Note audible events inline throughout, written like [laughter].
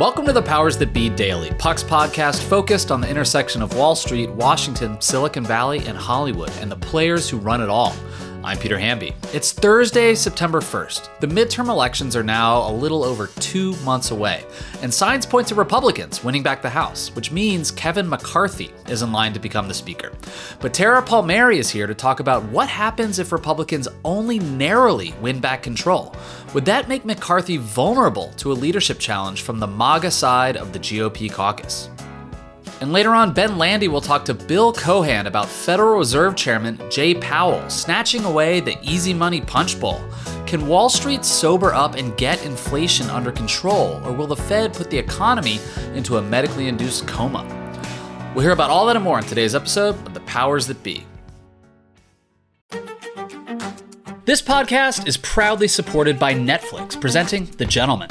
Welcome to the Powers That Be Daily, Puck's podcast focused on the intersection of Wall Street, Washington, Silicon Valley, and Hollywood, and the players who run it all. I'm Peter Hamby. It's Thursday, September 1st. The midterm elections are now a little over two months away, and signs point to Republicans winning back the House, which means Kevin McCarthy is in line to become the Speaker. But Tara Palmeri is here to talk about what happens if Republicans only narrowly win back control. Would that make McCarthy vulnerable to a leadership challenge from the MAGA side of the GOP caucus? And later on, Ben Landy will talk to Bill Cohan about Federal Reserve Chairman Jay Powell snatching away the easy money punch bowl. Can Wall Street sober up and get inflation under control, or will the Fed put the economy into a medically induced coma? We'll hear about all that and more in today's episode of The Powers That Be. This podcast is proudly supported by Netflix, presenting The Gentlemen.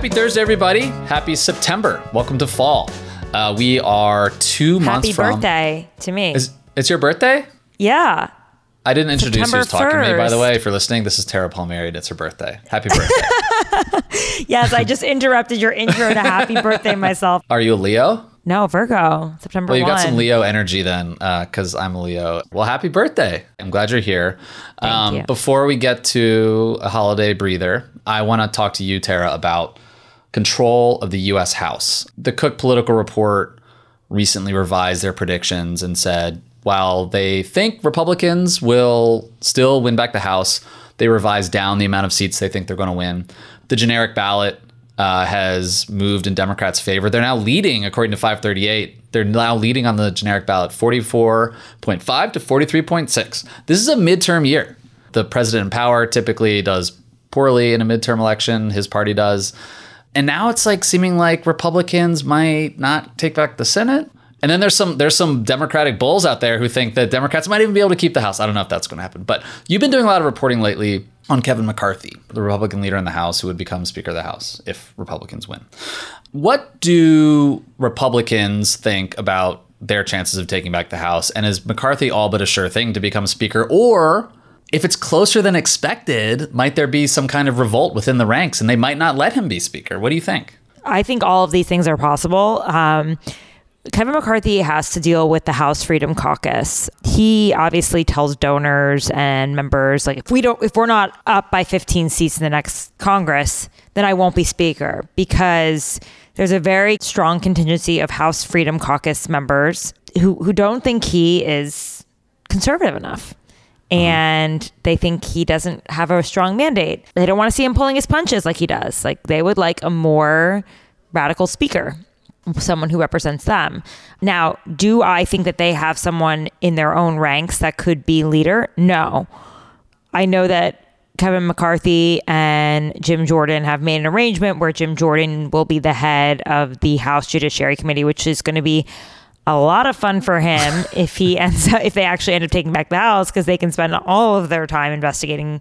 Happy Thursday, everybody. Happy September. Welcome to fall. Uh, we are two months Happy from. birthday to me. Is, it's your birthday? yeah. I didn't introduce September who's talking to me, by the way. If you're listening, this is Tara Palmeri. and It's her birthday. Happy birthday. [laughs] [laughs] Yes, I just interrupted your intro to happy birthday myself. Are you a Leo? No, Virgo, September Well, you 1. got some Leo energy then, because I'm a Leo. Well, happy birthday. I'm glad you're here. Um, you. Before we get to a holiday breather, I want to talk to you, Tara, about control of the U.S. House. The Cook Political Report recently revised their predictions and said while they think Republicans will still win back the House, they revised down the amount of seats they think they're going to win. The generic ballot uh, has moved in Democrats' favor. They're now leading, according to 538. They're now leading on the generic ballot 44.5 to 43.6. This is a midterm year. The president in power typically does poorly in a midterm election, his party does. And now it's like seeming like Republicans might not take back the Senate. And then there's some there's some Democratic bulls out there who think that Democrats might even be able to keep the House. I don't know if that's going to happen. But you've been doing a lot of reporting lately on Kevin McCarthy, the Republican leader in the House who would become Speaker of the House if Republicans win. What do Republicans think about their chances of taking back the House? And is McCarthy all but a sure thing to become Speaker? Or if it's closer than expected, might there be some kind of revolt within the ranks and they might not let him be Speaker? What do you think? I think all of these things are possible. Um, Kevin McCarthy has to deal with the House Freedom Caucus. He obviously tells donors and members like if we don't if we're not up by 15 seats in the next Congress, then I won't be speaker because there's a very strong contingency of House Freedom Caucus members who who don't think he is conservative enough. Mm-hmm. And they think he doesn't have a strong mandate. They don't want to see him pulling his punches like he does. Like they would like a more radical speaker someone who represents them. Now, do I think that they have someone in their own ranks that could be leader? No. I know that Kevin McCarthy and Jim Jordan have made an arrangement where Jim Jordan will be the head of the House Judiciary Committee, which is going to be a lot of fun for him [laughs] if he ends up, if they actually end up taking back the House because they can spend all of their time investigating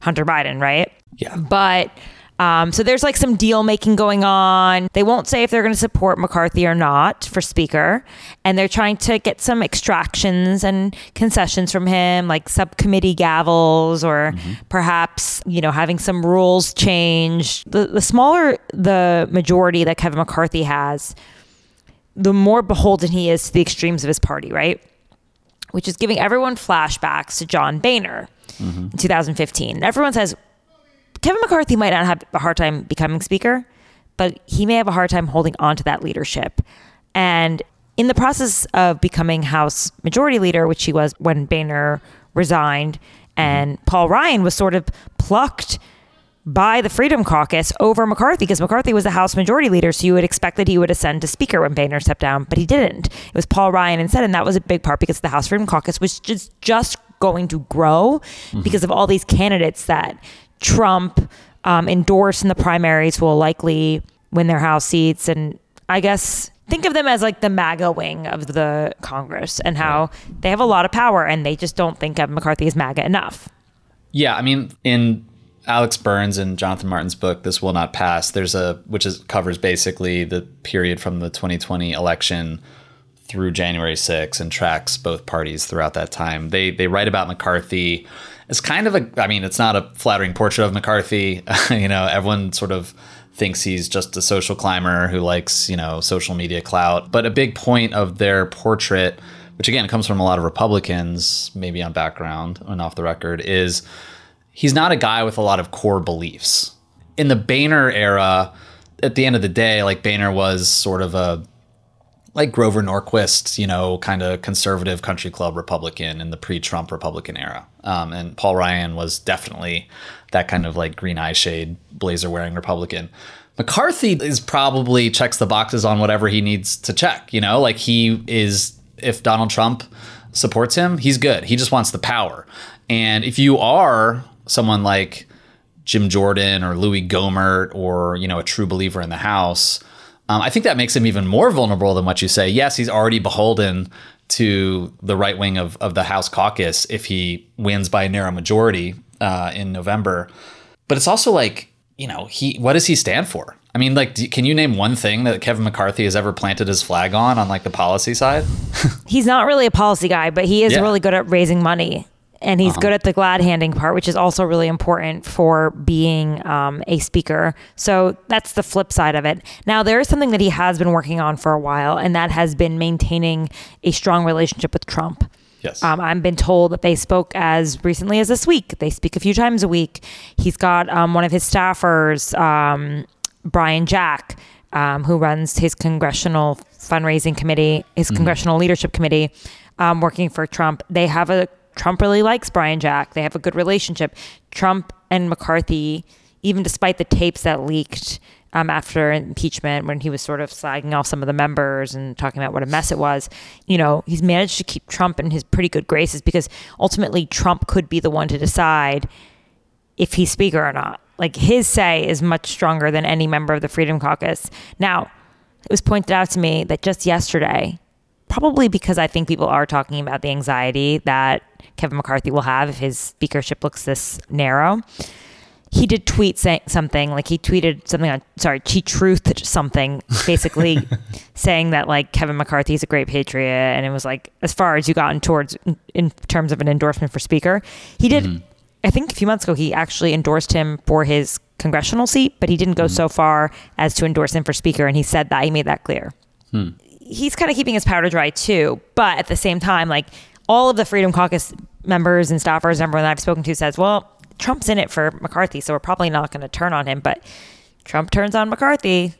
Hunter Biden, right? Yeah. But um, so there's like some deal making going on. They won't say if they're going to support McCarthy or not for Speaker. And they're trying to get some extractions and concessions from him, like subcommittee gavels or perhaps, you know, having some rules changed. The, the smaller the majority that Kevin McCarthy has, the more beholden he is to the extremes of his party, right? Which is giving everyone flashbacks to John Boehner mm-hmm. in 2015. And everyone says, Kevin McCarthy might not have a hard time becoming speaker, but he may have a hard time holding on to that leadership. And in the process of becoming House Majority Leader, which he was when Boehner resigned, mm-hmm. and Paul Ryan was sort of plucked by the Freedom Caucus over McCarthy because McCarthy was the House Majority Leader, so you would expect that he would ascend to Speaker when Boehner stepped down, but he didn't. It was Paul Ryan instead, and that was a big part because the House Freedom Caucus was just just going to grow because of all these candidates that Trump um, endorsed in the primaries will likely win their House seats. And I guess think of them as like the MAGA wing of the Congress and how they have a lot of power and they just don't think of McCarthy as MAGA enough. Yeah, I mean, in Alex Burns and Jonathan Martin's book, "This Will Not Pass," there's a which is covers basically the period from the 2020 election through January 6 and tracks both parties throughout that time. They they write about McCarthy as kind of a I mean, it's not a flattering portrait of McCarthy. [laughs] you know, everyone sort of thinks he's just a social climber who likes, you know, social media clout. But a big point of their portrait, which again comes from a lot of Republicans, maybe on background and off the record, is he's not a guy with a lot of core beliefs. In the Boehner era, at the end of the day, like Boehner was sort of a like Grover Norquist, you know, kind of conservative country club Republican in the pre-Trump Republican era. Um, and Paul Ryan was definitely that kind of like green eye shade, blazer wearing Republican. McCarthy is probably checks the boxes on whatever he needs to check. You know, like he is, if Donald Trump supports him, he's good. He just wants the power. And if you are someone like Jim Jordan or Louis Gohmert or, you know, a true believer in the House, um, I think that makes him even more vulnerable than what you say. Yes, he's already beholden to the right wing of, of the House caucus if he wins by a narrow majority uh, in November. But it's also like, you know, he what does he stand for? I mean, like, do, can you name one thing that Kevin McCarthy has ever planted his flag on on like the policy side? [laughs] He's not really a policy guy, but he is Yeah. really good at raising money. And he's good at the glad handing part, which is also really important for being um, a speaker. So that's the flip side of it. Now, there is something that he has been working on for a while, and that has been maintaining a strong relationship with Trump. Yes. Um, I've been told that they spoke as recently as this week. They speak a few times a week. He's got um, one of his staffers, um, Brian Jack, um, who runs his congressional fundraising committee, his congressional leadership committee, um, working for Trump. They have a Trump really likes Brian Jack. They have a good relationship. Trump and McCarthy, even despite the tapes that leaked um, after impeachment, when he was sort of slagging off some of the members and talking about what a mess it was, you know, he's managed to keep Trump in his pretty good graces because ultimately Trump could be the one to decide if he's speaker or not. Like his say is much stronger than any member of the Freedom Caucus. Now, it was pointed out to me that just yesterday, probably because I think people are talking about the anxiety that Kevin McCarthy will have if his speakership looks this narrow. He did tweet saying something like he tweeted something on sorry, he truthed something basically [laughs] saying that like Kevin McCarthy is a great patriot and it was like as far as you gotten towards in terms of an endorsement for speaker. He did mm-hmm. I think a few months ago he actually endorsed him for his congressional seat, but he didn't go mm-hmm. so far as to endorse him for speaker and he said that he made that clear hmm. he's kind of keeping his powder dry too. But at the same time, like all of the Freedom Caucus members and staffers and everyone that I've spoken to says, well, Trump's in it for McCarthy, so we're probably not going to turn on him. But Trump turns on McCarthy,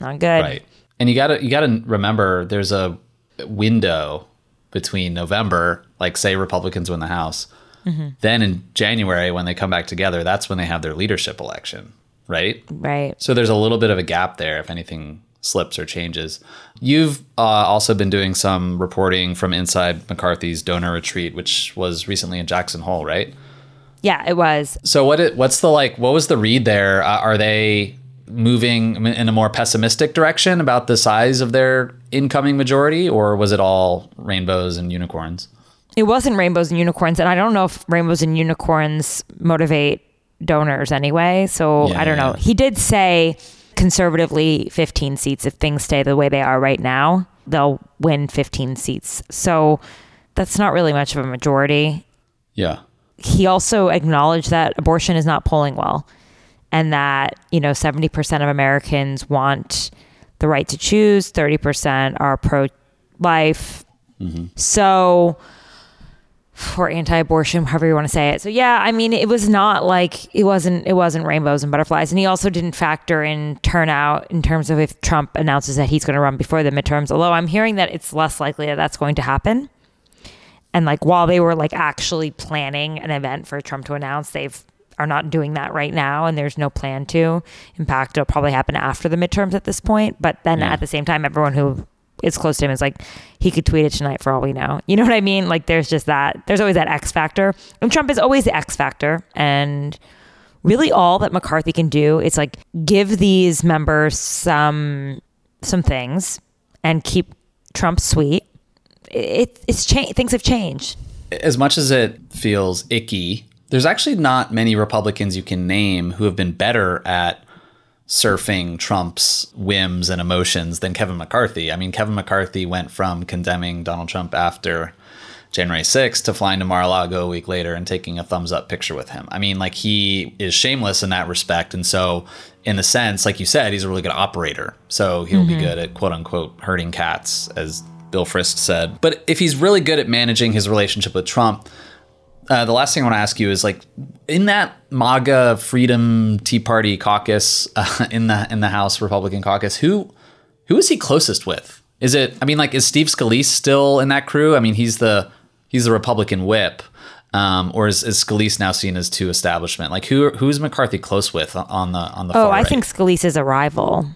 not good. Right. And you gotta you gotta remember there's a window between November, like say Republicans win the House, mm-hmm. then in January when they come back together, that's when they have their leadership election, right? Right. So there's a little bit of a gap there if anything slips or changes. You've uh, also been doing some reporting from inside McCarthy's donor retreat, which was recently in Jackson Hole, right? Yeah, it was. So what? It, what's the like? What was the read there? Uh, are they moving in a more pessimistic direction about the size of their incoming majority, or was it all rainbows and unicorns? It wasn't rainbows and unicorns, and I don't know if rainbows and unicorns motivate donors anyway. So Yeah, I don't know. yeah. He did say conservatively 15 seats if things stay the way they are right now. They'll win 15 seats. So that's not really much of a majority. Yeah. he also acknowledged that abortion is not polling well and that you know 70% of americans want the right to choose 30% are pro-life mm-hmm. so or anti-abortion however you want to say it so yeah i mean it was not like it wasn't it wasn't rainbows and butterflies and he also didn't factor in turnout in terms of if trump announces that he's going to run before the midterms although i'm hearing that it's less likely that that's going to happen and like while they were like actually planning an event for Trump to announce, they've are not doing that right now, and there's no plan to. In fact, it'll probably happen after the midterms at this point. But then Yeah. at the same time, everyone who is close to him It's like he could tweet it tonight for all we know. You know what I mean? Like there's just that. There's always that X factor, and Trump is always the X factor, and really all that McCarthy can do is like give these members some some things and keep Trump sweet. It, it's changed. Things have changed. As much as it feels icky, there's actually not many Republicans you can name who have been better at surfing Trump's whims and emotions than Kevin McCarthy. I mean, Kevin McCarthy went from condemning Donald Trump after January 6th to flying to Mar-a-Lago a week later and taking a thumbs up picture with him. I mean, like he is shameless in that respect. And so, in a sense, like you said, he's a really good operator. So he'll mm-hmm. be good at quote unquote herding cats, as Bill Frist said. But if he's really good at managing his relationship with Trump, uh, the last thing I want to ask you is like in that MAGA Freedom Tea Party caucus uh, [laughs] in the in the House Republican caucus, who who is he closest with? Is it? I mean, like, is Steve Scalise still in that crew? I mean, he's the he's the Republican whip, um, or is, is Scalise now seen as too establishment? Like, who who's McCarthy close with on the on the? Oh, I right? think Scalise is a rival.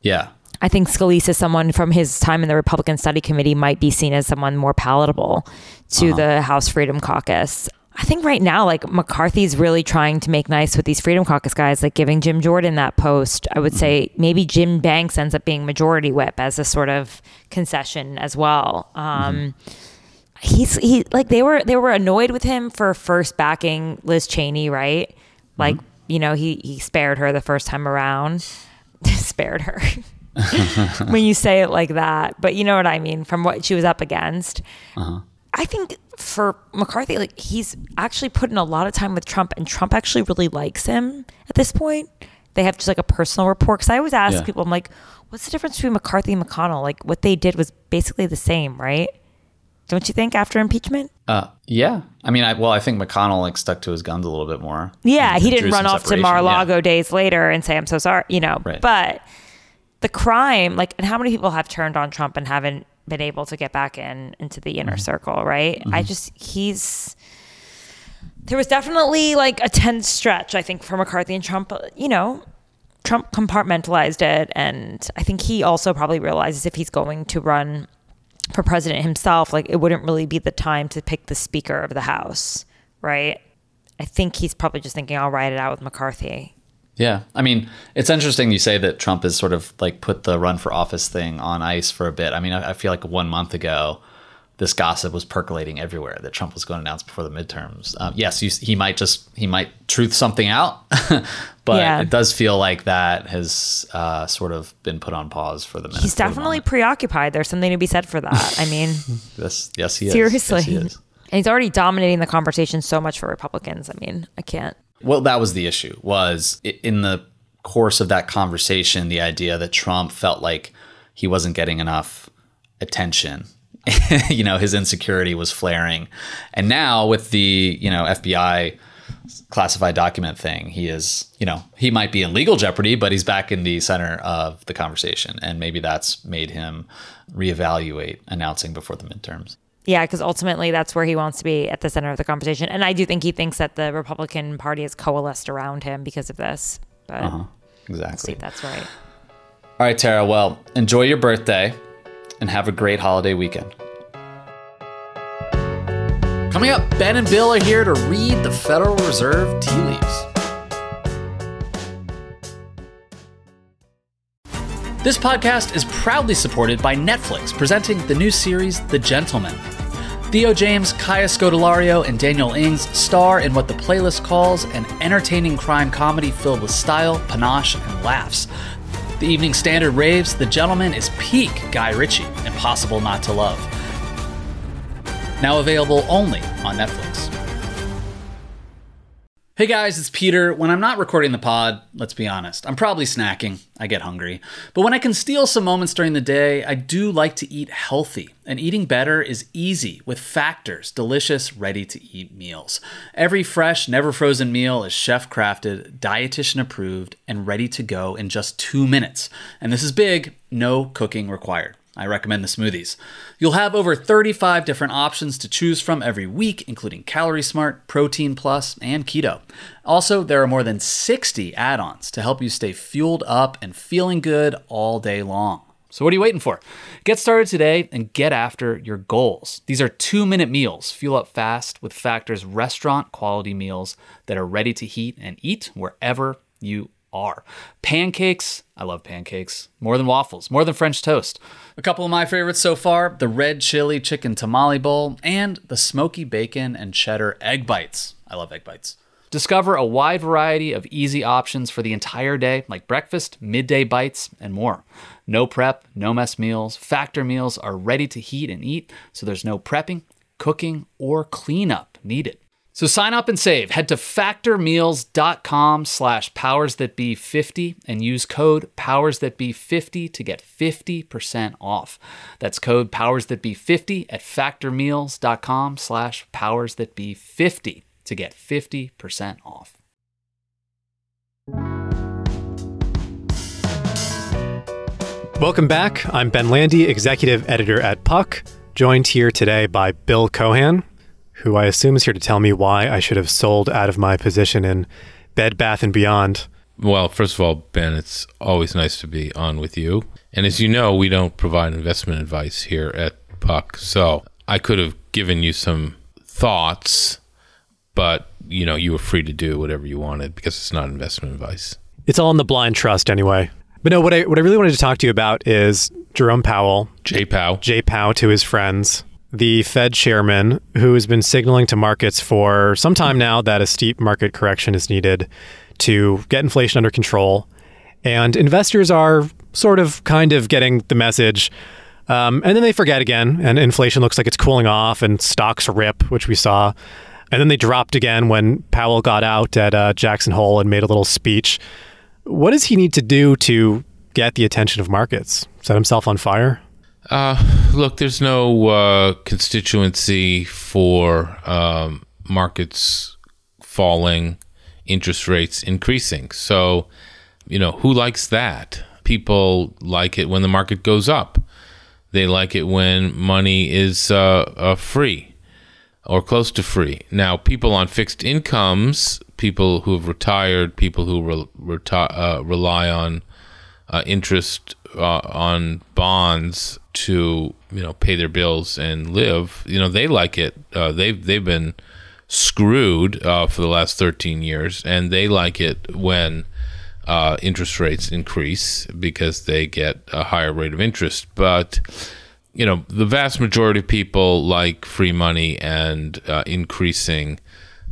Yeah. I think Scalise is someone from his time in the Republican Study Committee might be seen as someone more palatable to uh-huh. the House Freedom Caucus. I think right now, like McCarthy's really trying to make nice with these Freedom Caucus guys, like giving Jim Jordan that post. I would say maybe Jim Banks ends up being majority whip as a sort of concession as well. Um, mm-hmm. He's he like they were they were annoyed with him for first backing Liz Cheney, right? Like mm-hmm. you know he he spared her the first time around, [laughs] spared her. [laughs] when you say it like that, but you know what I mean from what she was up against. Uh-huh. I think for McCarthy, like he's actually put in a lot of time with Trump, and Trump actually really likes him at this point. They have just like a personal rapport. Because I always ask yeah. people, I'm like, what's the difference between McCarthy and McConnell? Like what they did was basically the same, right? Don't you think after impeachment? Uh, yeah. I mean, I, well, I think McConnell like stuck to his guns a little bit more. Yeah, he didn't run off to Mar-a-Lago yeah. days later and say, "I'm so sorry," you know. Right. But the crime, like, and how many people have turned on Trump and haven't been able to get back in into the inner mm-hmm. circle, right? Mm-hmm. I just he's there was definitely like a tense stretch, I think, for McCarthy and Trump. You know, Trump compartmentalized it, and I think he also probably realizes if he's going to run for president himself, like it wouldn't really be the time to pick the Speaker of the House, right? I think he's probably just thinking, I'll ride it out with McCarthy. Yeah. I mean, it's interesting you say that Trump has sort of like put the run for office thing on ice for a bit. I mean, I, I feel like one month ago, this gossip was percolating everywhere that Trump was going to announce before the midterms. Um, yes, you, he might just he might truth something out, [laughs] but yeah. it does feel like that has uh, sort of been put on pause for the minute. He's definitely preoccupied. There's something to be said for that. I mean, [laughs] yes, yes, he is. Seriously, yes, he is. and he's already dominating the conversation so much for Republicans. I mean, I can't. Well, that was the issue. Was in the course of that conversation, the idea that Trump felt like he wasn't getting enough attention. [laughs] you know, his insecurity was flaring, and now with the you know FBI classified document thing, he is you know he might be in legal jeopardy, but he's back in the center of the conversation, and maybe that's made him reevaluate announcing before the midterms. Yeah, because ultimately that's where he wants to be at the center of the conversation. And I do think he thinks that the Republican Party has coalesced around him because of this. But uh-huh. exactly. see if that's right. All right, Tara. Well, enjoy your birthday and have a great holiday weekend. Coming up, Ben and Bill are here to read the Federal Reserve tea leaves. This podcast is proudly supported by Netflix, presenting the new series, The Gentlemen. Theo James, Kaya Scodelario, and Daniel Ings star in what the playlist calls an entertaining crime comedy filled with style, panache, and laughs. The Evening Standard raves The Gentlemen is peak Guy Ritchie, impossible not to love. Now available only on Netflix. Hey guys, it's Peter. When I'm not recording the pod, let's be honest, I'm probably snacking. I get hungry. But when I can steal some moments during the day, I do like to eat healthy. And eating better is easy with Factor's delicious, ready to eat meals. Every fresh, never frozen meal is chef crafted, dietitian approved, and ready to go in just two minutes. And this is big no cooking required. I recommend the smoothies. You'll have over 35 different options to choose from every week, including Calorie Smart, Protein Plus, and Keto. Also, there are more than 60 add ons to help you stay fueled up and feeling good all day long. So, what are you waiting for? Get started today and get after your goals. These are two minute meals. Fuel up fast with Factor's restaurant quality meals that are ready to heat and eat wherever you are. Pancakes, I love pancakes, more than waffles, more than French toast. A couple of my favorites so far the red chili chicken tamale bowl and the smoky bacon and cheddar egg bites. I love egg bites. Discover a wide variety of easy options for the entire day, like breakfast, midday bites, and more. No prep, no mess meals. Factor meals are ready to heat and eat, so there's no prepping, cooking, or cleanup needed. So sign up and save. Head to factormeals.com slash powersthatbe50 and use code powersthatbe50 to get 50% off. That's code powersthatbe50 at factormeals.com slash powersthatbe50 to get 50% off. Welcome back. I'm Ben Landy, executive editor at Puck, joined here today by Bill Cohan, who I assume is here to tell me why I should have sold out of my position in Bed Bath and Beyond. Well, first of all, Ben, it's always nice to be on with you. And as you know, we don't provide investment advice here at Puck. So I could have given you some thoughts, but you know, you were free to do whatever you wanted because it's not investment advice. It's all in the blind trust anyway. But no, what I what I really wanted to talk to you about is Jerome Powell, J Pow. J Pow to his friends, the Fed chairman, who has been signaling to markets for some time now that a steep market correction is needed to get inflation under control. And investors are sort of kind of getting the message. Um, and then they forget again, and inflation looks like it's cooling off, and stocks rip, which we saw. And then they dropped again when Powell got out at uh, Jackson Hole and made a little speech. What does he need to do to get the attention of markets? Set himself on fire? Uh, look, there's no uh, constituency for um, markets falling, interest rates increasing. So, you know, who likes that? People like it when the market goes up. They like it when money is uh, uh free or close to free. Now, people on fixed incomes, people who have retired, people who re- reti- uh, rely on uh, interest uh, on bonds to you know pay their bills and live, you know they like it. Uh, they've they've been screwed uh, for the last 13 years, and they like it when. Uh, interest rates increase because they get a higher rate of interest, but you know, the vast majority of people like free money and uh, increasing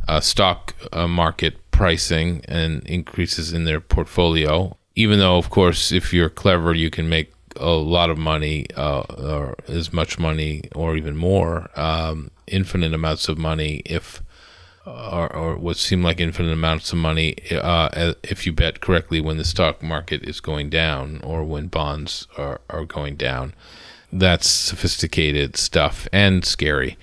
uh, stock market pricing and increases in their portfolio. Even though, of course, if you're clever, you can make a lot of money, uh, or as much money, or even more, um, infinite amounts of money, if or, or what seem like infinite amounts of money, uh, if you bet correctly when the stock market is going down or when bonds are, are going down that's sophisticated stuff and scary.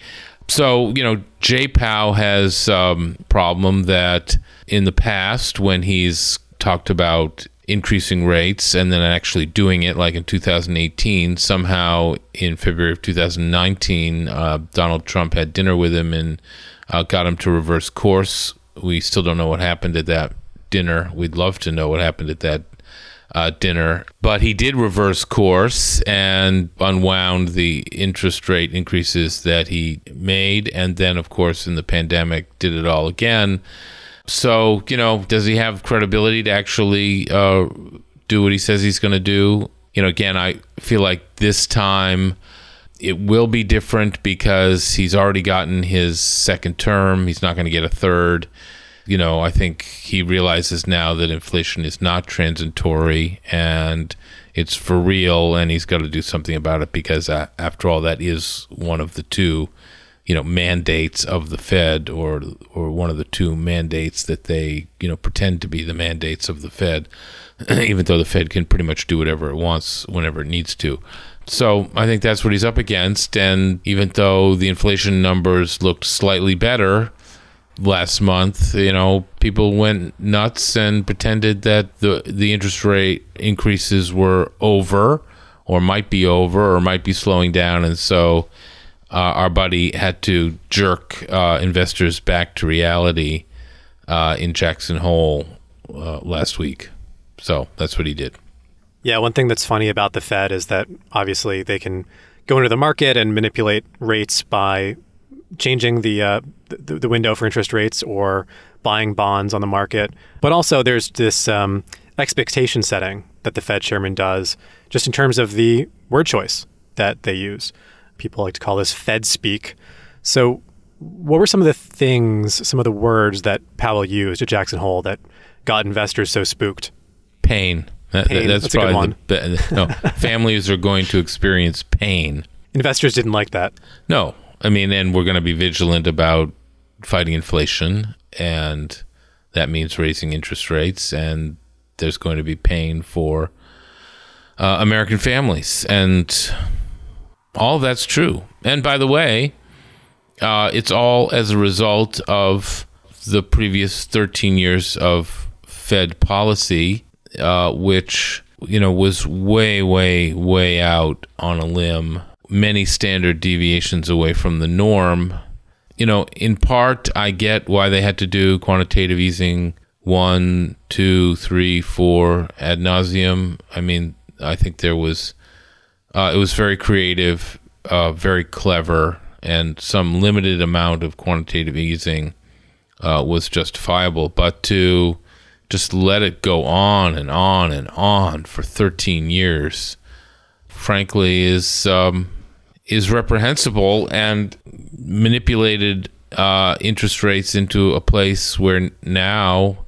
So, you know, J Pow has um, problem that in the past when he's talked about increasing rates and then actually doing it like in 2018 somehow in february of 2019 uh, donald trump had dinner with him and uh, got him to reverse course we still don't know what happened at that dinner we'd love to know what happened at that uh, dinner. But he did reverse course and unwound the interest rate increases that he made. And then, of course, in the pandemic, did it all again. So, you know, does he have credibility to actually uh, do what he says he's going to do? You know, again, I feel like this time it will be different because he's already gotten his second term. He's not going to get a third you know, I think he realizes now that inflation is not transitory and it's for real, and he's got to do something about it because, uh, after all, that is one of the two, you know, mandates of the Fed, or or one of the two mandates that they, you know, pretend to be the mandates of the Fed, [clears throat] even though the Fed can pretty much do whatever it wants whenever it needs to. So I think that's what he's up against, and even though the inflation numbers looked slightly better last month, you know, people went nuts and pretended that the the interest rate increases were over or might be over or might be slowing down and so our buddy had to jerk uh, investors back to reality uh, in Jackson Hole uh, last week. So that's what he did. Yeah, one thing that's funny about the Fed is that obviously they can go into the market and manipulate rates by changing the, uh, the, the window for interest rates or buying bonds on the market. But also, there's this um, expectation setting that the Fed chairman does, just in terms of the word choice that they use. People like to call this Fed speak. So, what were some of the things, some of the words that Powell used at Jackson Hole that got investors so spooked? Pain. That, Pain. That's, That's a good probably the, [laughs] no, families are going to experience pain. Investors didn't like that. No, I mean, and we're going to be vigilant about fighting inflation, and that means raising interest rates, and there's going to be pain for uh, American families, and all that's true. And by the way, uh, it's all as a result of the previous 13 years of Fed policy, uh, which you know was way, way, way out on a limb, many standard deviations away from the norm. You know, in part, I get why they had to do quantitative easing one, two, three, four ad nauseum. I mean, I think there was uh, it was very creative, uh, very clever, and some limited amount of quantitative easing uh, was justifiable. But to just let it go on and on and on for 13 years, frankly, is um, is reprehensible and manipulated uh, interest rates into a place where now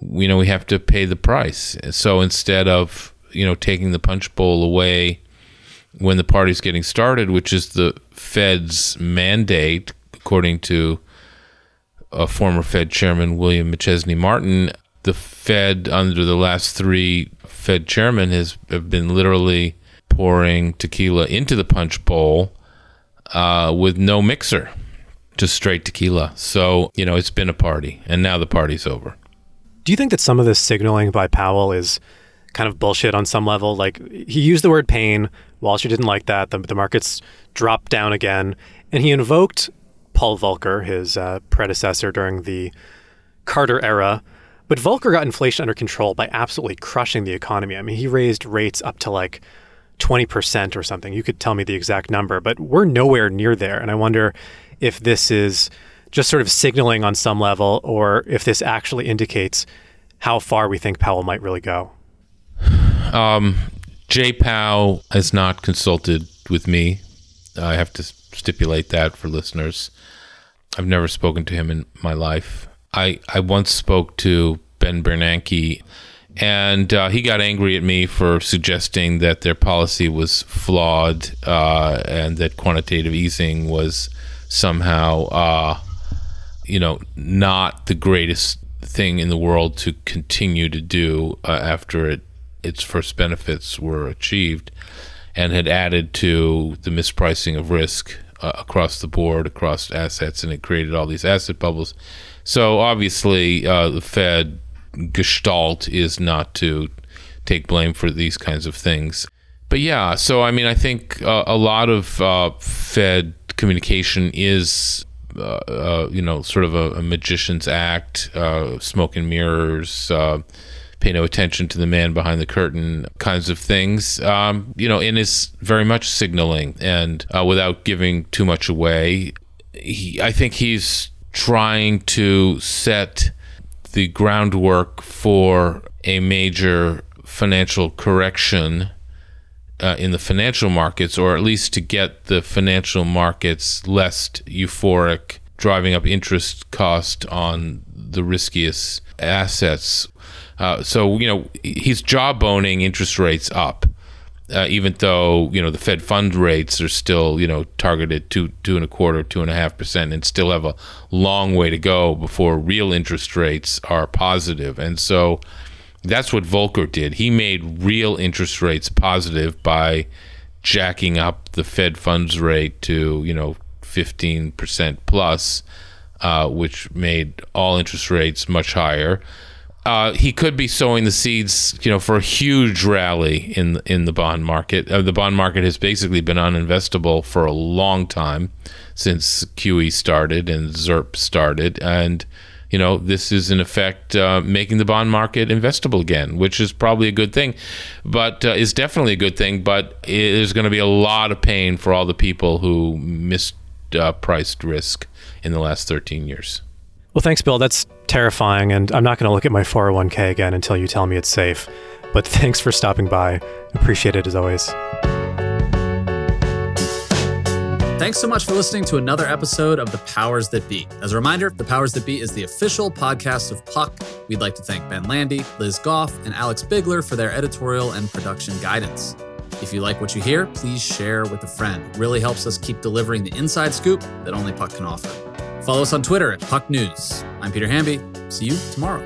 you know we have to pay the price. So instead of you know taking the punch bowl away when the party's getting started, which is the Fed's mandate, according to a former Fed chairman William McChesney Martin, the Fed under the last three Fed chairmen has have been literally pouring tequila into the punch bowl uh, with no mixer, just straight tequila. So you know it's been a party, and now the party's over. Do you think that some of this signaling by Powell is kind of bullshit on some level? Like he used the word pain. Wall Street didn't like that. The, the markets dropped down again, and he invoked Paul Volcker, his uh, predecessor during the Carter era. But Volcker got inflation under control by absolutely crushing the economy. I mean, he raised rates up to like 20% or something. You could tell me the exact number, but we're nowhere near there. And I wonder if this is just sort of signaling on some level or if this actually indicates how far we think Powell might really go. Um, Jay Powell has not consulted with me. I have to stipulate that for listeners. I've never spoken to him in my life. I, I once spoke to Ben Bernanke, and uh, he got angry at me for suggesting that their policy was flawed uh, and that quantitative easing was somehow, uh, you know, not the greatest thing in the world to continue to do uh, after it its first benefits were achieved, and had added to the mispricing of risk uh, across the board, across assets, and it created all these asset bubbles. So obviously, uh, the Fed gestalt is not to take blame for these kinds of things. But yeah, so I mean, I think uh, a lot of uh, Fed communication is, uh, uh, you know, sort of a, a magician's act, uh, smoke and mirrors, uh, pay no attention to the man behind the curtain kinds of things, um, you know, and is very much signaling and without giving too much away. He, I think he's trying to set the groundwork for a major financial correction uh, in the financial markets, or at least to get the financial markets less euphoric, driving up interest cost on the riskiest assets. Uh, so, you know, he's jawboning interest rates up. Uh, even though you know the Fed fund rates are still you know targeted two two and a quarter two and a half percent and still have a long way to go before real interest rates are positive. and so that's what Volcker did he made real interest rates positive by jacking up the Fed funds rate to you know 15 percent plus uh, which made all interest rates much higher uh, he could be sowing the seeds, you know, for a huge rally in in the bond market. Uh, the bond market has basically been uninvestable for a long time since QE started and ZIRP started, and you know, this is in effect uh, making the bond market investable again, which is probably a good thing, but uh, is definitely a good thing. But there's going to be a lot of pain for all the people who mispriced uh, risk in the last 13 years. Well, thanks, Bill. That's terrifying, and I'm not going to look at my 401k again until you tell me it's safe. But [laughs] thanks for stopping by. Appreciate it as always. Thanks so much for listening to another episode of The Powers That Be. As a reminder, The Powers That Be is the official podcast of Puck. We'd like to thank Ben Landy, Liz Goff, and Alex Bigler for their editorial and production guidance. If you like what you hear, please share with a friend. It really helps us keep delivering the inside scoop that only Puck can offer. Follow us on Twitter at Puck News. I'm Peter Hamby. See you tomorrow.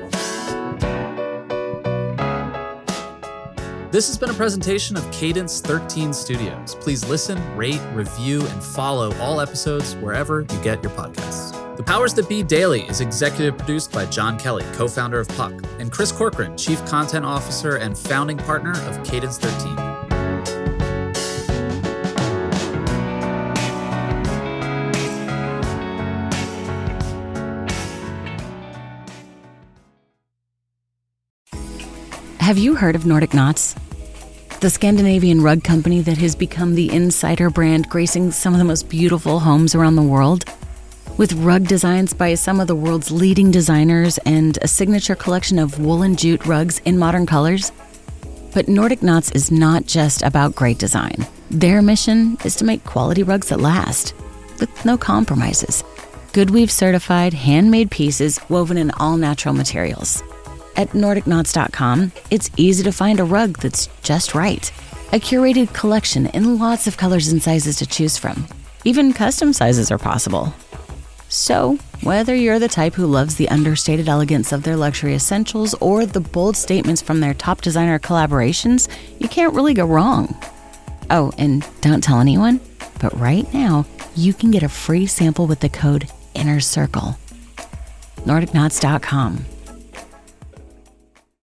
This has been a presentation of Cadence 13 Studios. Please listen, rate, review, and follow all episodes wherever you get your podcasts. The Powers That Be Daily is executive produced by John Kelly, co founder of Puck, and Chris Corcoran, chief content officer and founding partner of Cadence 13. Have you heard of Nordic Knots? The Scandinavian rug company that has become the insider brand gracing some of the most beautiful homes around the world? With rug designs by some of the world's leading designers and a signature collection of woolen jute rugs in modern colors? But Nordic Knots is not just about great design. Their mission is to make quality rugs that last, with no compromises. Goodweave certified, handmade pieces woven in all natural materials. At NordicKnots.com, it's easy to find a rug that's just right. A curated collection in lots of colors and sizes to choose from. Even custom sizes are possible. So, whether you're the type who loves the understated elegance of their luxury essentials or the bold statements from their top designer collaborations, you can't really go wrong. Oh, and don't tell anyone, but right now, you can get a free sample with the code INNER CIRCLE. NordicKnots.com.